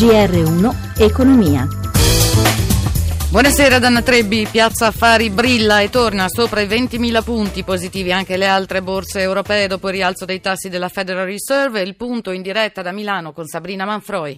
GR1 Economia. Buonasera Danna Trebbi, Piazza Affari brilla e torna sopra i 20.000 punti positivi anche le altre borse europee dopo il rialzo dei tassi della Federal Reserve. Il punto in diretta da Milano con Sabrina Manfroi.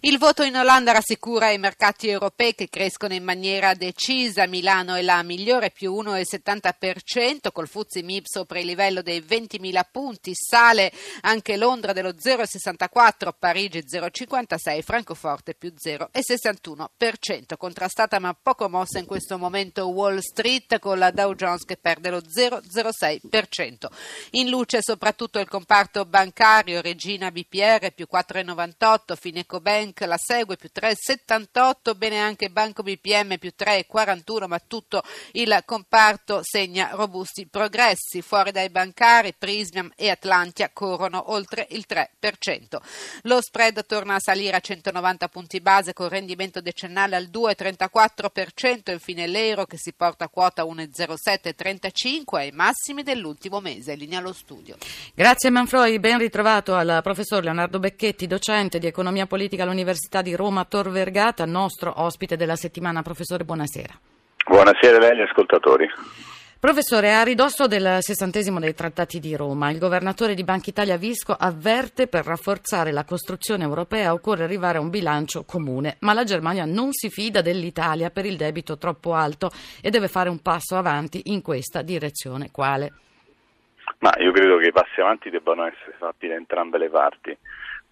Il voto in Olanda rassicura i mercati europei che crescono in maniera decisa. Milano è la migliore più 1,70% col Fuzzi MIB sopra il livello dei 20.000 punti. Sale anche Londra dello 0,64, Parigi 0,56, Francoforte più 0,61%. Contrastata ma poco mossa in questo momento Wall Street con la Dow Jones che perde lo 0,06%. In luce soprattutto il comparto bancario, Regina BPR più 4,98, Fineco Bank la segue più 3,78, bene anche Banco BPM più 3,41, ma tutto il comparto segna robusti progressi. Fuori dai bancari, Prismium e Atlantia corrono oltre il 3%. Lo spread torna a salire a 190 punti base con rendimento decennale al 2,34 4%, infine l'euro che si porta a quota 1,0735 ai massimi dell'ultimo mese. Linea allo studio. Grazie Manfroi, ben ritrovato al professor Leonardo Becchetti, docente di economia politica all'Università di Roma Tor Vergata, nostro ospite della settimana. Professore, buonasera. Buonasera a lei e ascoltatori. Professore, a ridosso del sessantesimo dei trattati di Roma, il governatore di Banca Italia Visco avverte per rafforzare la costruzione europea occorre arrivare a un bilancio comune, ma la Germania non si fida dell'Italia per il debito troppo alto e deve fare un passo avanti in questa direzione. Quale? Ma io credo che i passi avanti debbano essere fatti da entrambe le parti.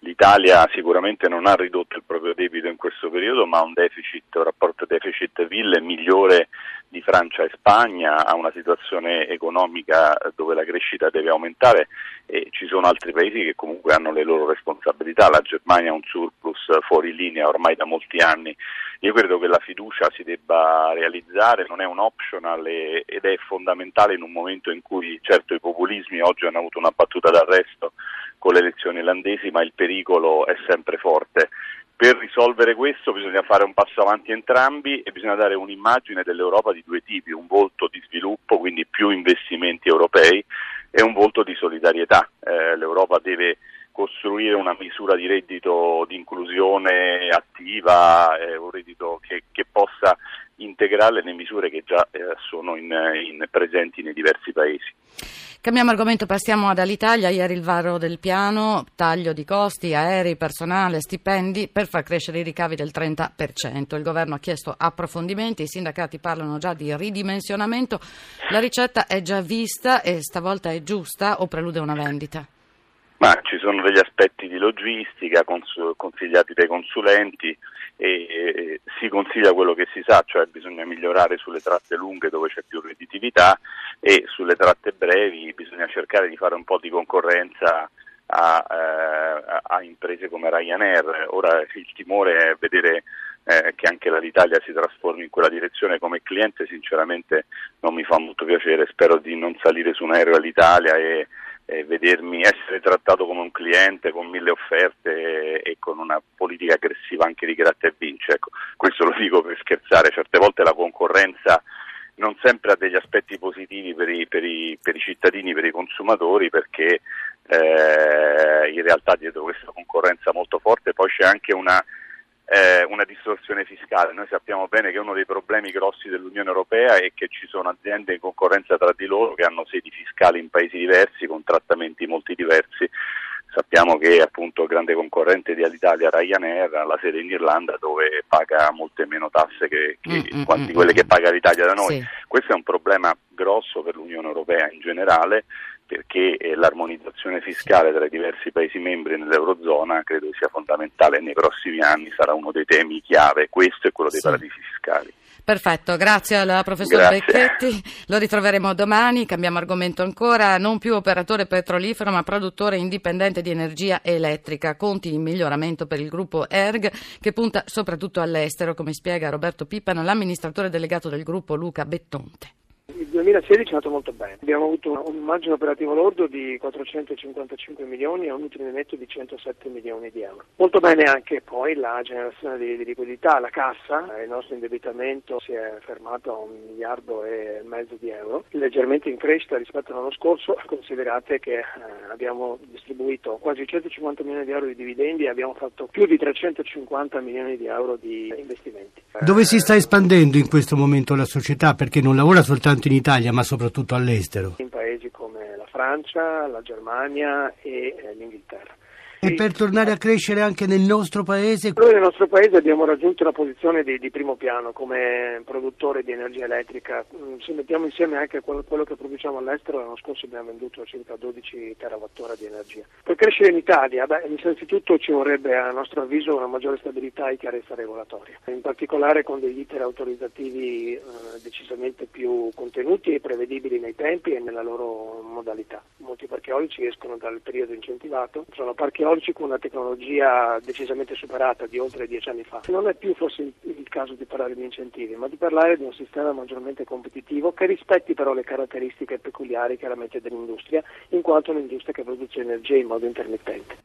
L'Italia sicuramente non ha ridotto il proprio debito in questo periodo, ma ha un deficit, un rapporto deficit-PIL migliore di Francia e Spagna, ha una situazione economica dove la crescita deve aumentare e ci sono altri paesi che comunque hanno le loro responsabilità, la Germania ha un surplus fuori linea ormai da molti anni. Io credo che la fiducia si debba realizzare, non è un optional ed è fondamentale in un momento in cui certo i populismi oggi hanno avuto una battuta d'arresto con le elezioni irlandesi, ma il pericolo è sempre forte. Per risolvere questo bisogna fare un passo avanti entrambi e bisogna dare un'immagine dell'Europa di due tipi, un volto di sviluppo, quindi più investimenti europei, e un volto di solidarietà. Eh, L'Europa deve costruire una misura di reddito di inclusione attiva, eh, un reddito che, che, possa integrare le misure che già eh, sono in, in presenti nei diversi paesi. Cambiamo argomento, passiamo ad Alitalia. Ieri il varo del piano, taglio di costi, aerei, personale, stipendi per far crescere i ricavi del 30%. Il governo ha chiesto approfondimenti, i sindacati parlano già di ridimensionamento. La ricetta è già vista e stavolta è giusta o prelude una vendita? Ma ci sono degli aspetti di logistica cons- consigliati dai consulenti e, e si consiglia quello che si sa, cioè bisogna migliorare sulle tratte lunghe dove c'è più redditività e sulle tratte brevi bisogna cercare di fare un po' di concorrenza a, eh, a imprese come Ryanair. Ora il timore è vedere eh, che anche l'Italia si trasformi in quella direzione come cliente, sinceramente non mi fa molto piacere, spero di non salire su un aereo all'Italia e vedermi essere trattato come un cliente con mille offerte e, con una politica aggressiva anche di gratta e vince. Ecco, questo lo dico per scherzare, certe volte la concorrenza non sempre ha degli aspetti positivi per i, per i, per i cittadini, per i consumatori, perché eh, in realtà dietro questa concorrenza molto forte poi c'è anche una eh, una distorsione fiscale. Noi sappiamo bene che uno dei problemi grossi dell'Unione Europea è che ci sono aziende in concorrenza tra di loro che hanno sedi fiscali in paesi diversi con trattamenti molto diversi. Sappiamo che appunto il grande concorrente di Alitalia Ryanair ha la sede in Irlanda dove paga molte meno tasse che, che mm, mm, quanti mm, quelle mm. che paga l'Italia da noi. Sì. Questo è un problema grosso per l'Unione Europea in generale perché eh, l'armonizzazione fiscale tra i diversi Paesi membri nell'Eurozona credo sia fondamentale e nei prossimi anni sarà uno dei temi chiave, questo e quello dei sì. paradisi fiscali. Perfetto, grazie al professor grazie. Becchetti. Lo ritroveremo domani. Cambiamo argomento ancora. Non più operatore petrolifero, ma produttore indipendente di energia elettrica. Conti in miglioramento per il gruppo ERG, che punta soprattutto all'estero, come spiega Roberto Pippano, l'amministratore delegato del gruppo Luca Bettonte Il 2016 è andato molto bene, abbiamo avuto un margine operativo lordo di 455 milioni e un utile netto di 107 milioni di euro. Molto bene anche poi la generazione di, di liquidità, la cassa, il nostro indebitamento si è fermato a un miliardo e mezzo di euro, leggermente in crescita rispetto all'anno scorso, considerate che eh, abbiamo distribuito quasi 150 milioni di euro di dividendi e abbiamo fatto più di 350 milioni di euro di investimenti. Dove si sta espandendo in questo momento la società? Perché non lavora soltanto in Italia ma soprattutto all'estero. In paesi come la Francia, la Germania e eh, l'Inghilterra. E per tornare a crescere anche nel nostro paese? Noi nel nostro paese abbiamo raggiunto una posizione di, di primo piano come produttore di energia elettrica. Mm, se mettiamo insieme anche quello, quello, che produciamo all'estero, l'anno scorso abbiamo venduto circa 12 terawattora di energia. Per crescere in Italia, beh, innanzitutto ci vorrebbe a nostro avviso una maggiore stabilità e chiarezza regolatoria, in particolare con degli iter autorizzativi eh, decisamente più contenuti e prevedibili nei tempi e nella loro modalità. Molti parchi eolici escono dal periodo incentivato, sono parchi eolici con una tecnologia decisamente superata di oltre dieci anni fa. Non è più forse il caso di parlare di incentivi, ma di parlare di un sistema maggiormente competitivo che rispetti però le caratteristiche peculiari chiaramente dell'industria, in quanto è un'industria che produce energia in modo intermittente.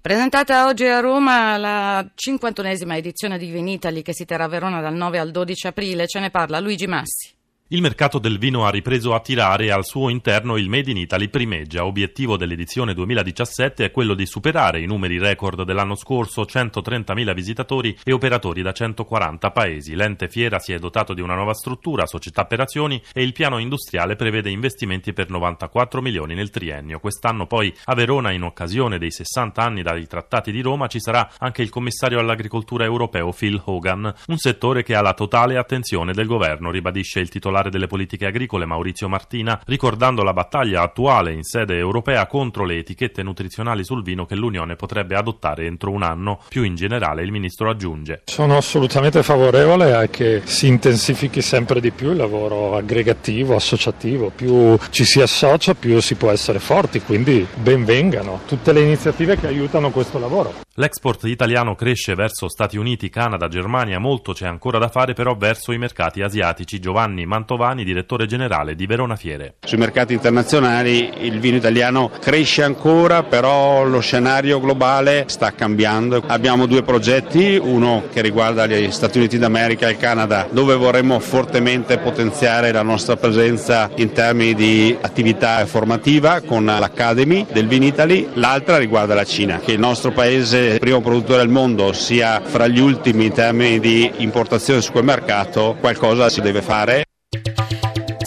Presentata oggi a Roma la 51esima edizione di Vinitali che si terrà a Verona dal 9 al 12 aprile, ce ne parla Luigi Massi. Il mercato del vino ha ripreso a tirare e al suo interno il Made in Italy primeggia. Obiettivo dell'edizione 2017 è quello di superare i numeri record dell'anno scorso, 130.000 visitatori e operatori da 140 paesi. L'ente fiera si è dotato di una nuova struttura, società per azioni e il piano industriale prevede investimenti per 94 milioni nel triennio. Quest'anno poi a Verona, in occasione dei 60 anni dai trattati di Roma, ci sarà anche il commissario all'agricoltura europeo Phil Hogan, un settore che ha la totale attenzione del governo, ribadisce il titolare titolare delle politiche agricole Maurizio Martina, ricordando la battaglia attuale in sede europea contro le etichette nutrizionali sul vino che l'Unione potrebbe adottare entro un anno. Più in generale il ministro aggiunge. Sono assolutamente favorevole a che si intensifichi sempre di più il lavoro aggregativo, associativo. Più ci si associa, più si può essere forti, quindi benvengano tutte le iniziative che aiutano questo lavoro. L'export italiano cresce verso Stati Uniti, Canada, Germania, molto c'è ancora da fare però verso i mercati asiatici. Giovanni Mantovani, direttore generale di Verona Fiere. Sui mercati internazionali il vino italiano cresce ancora, però lo scenario globale sta cambiando. Abbiamo due progetti, uno che riguarda gli Stati Uniti d'America e il Canada, dove vorremmo fortemente potenziare la nostra presenza in termini di attività formativa con l'Academy del Vinitali, l'altra riguarda la Cina, che il nostro paese primo produttore al mondo sia fra gli ultimi in termini di importazione su quel mercato, qualcosa si deve fare.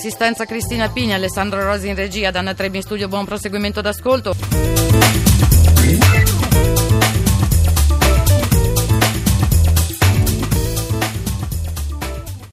Assistenza Cristina Pini, Alessandro Rosi in regia, Danna Trebi in studio, buon proseguimento d'ascolto.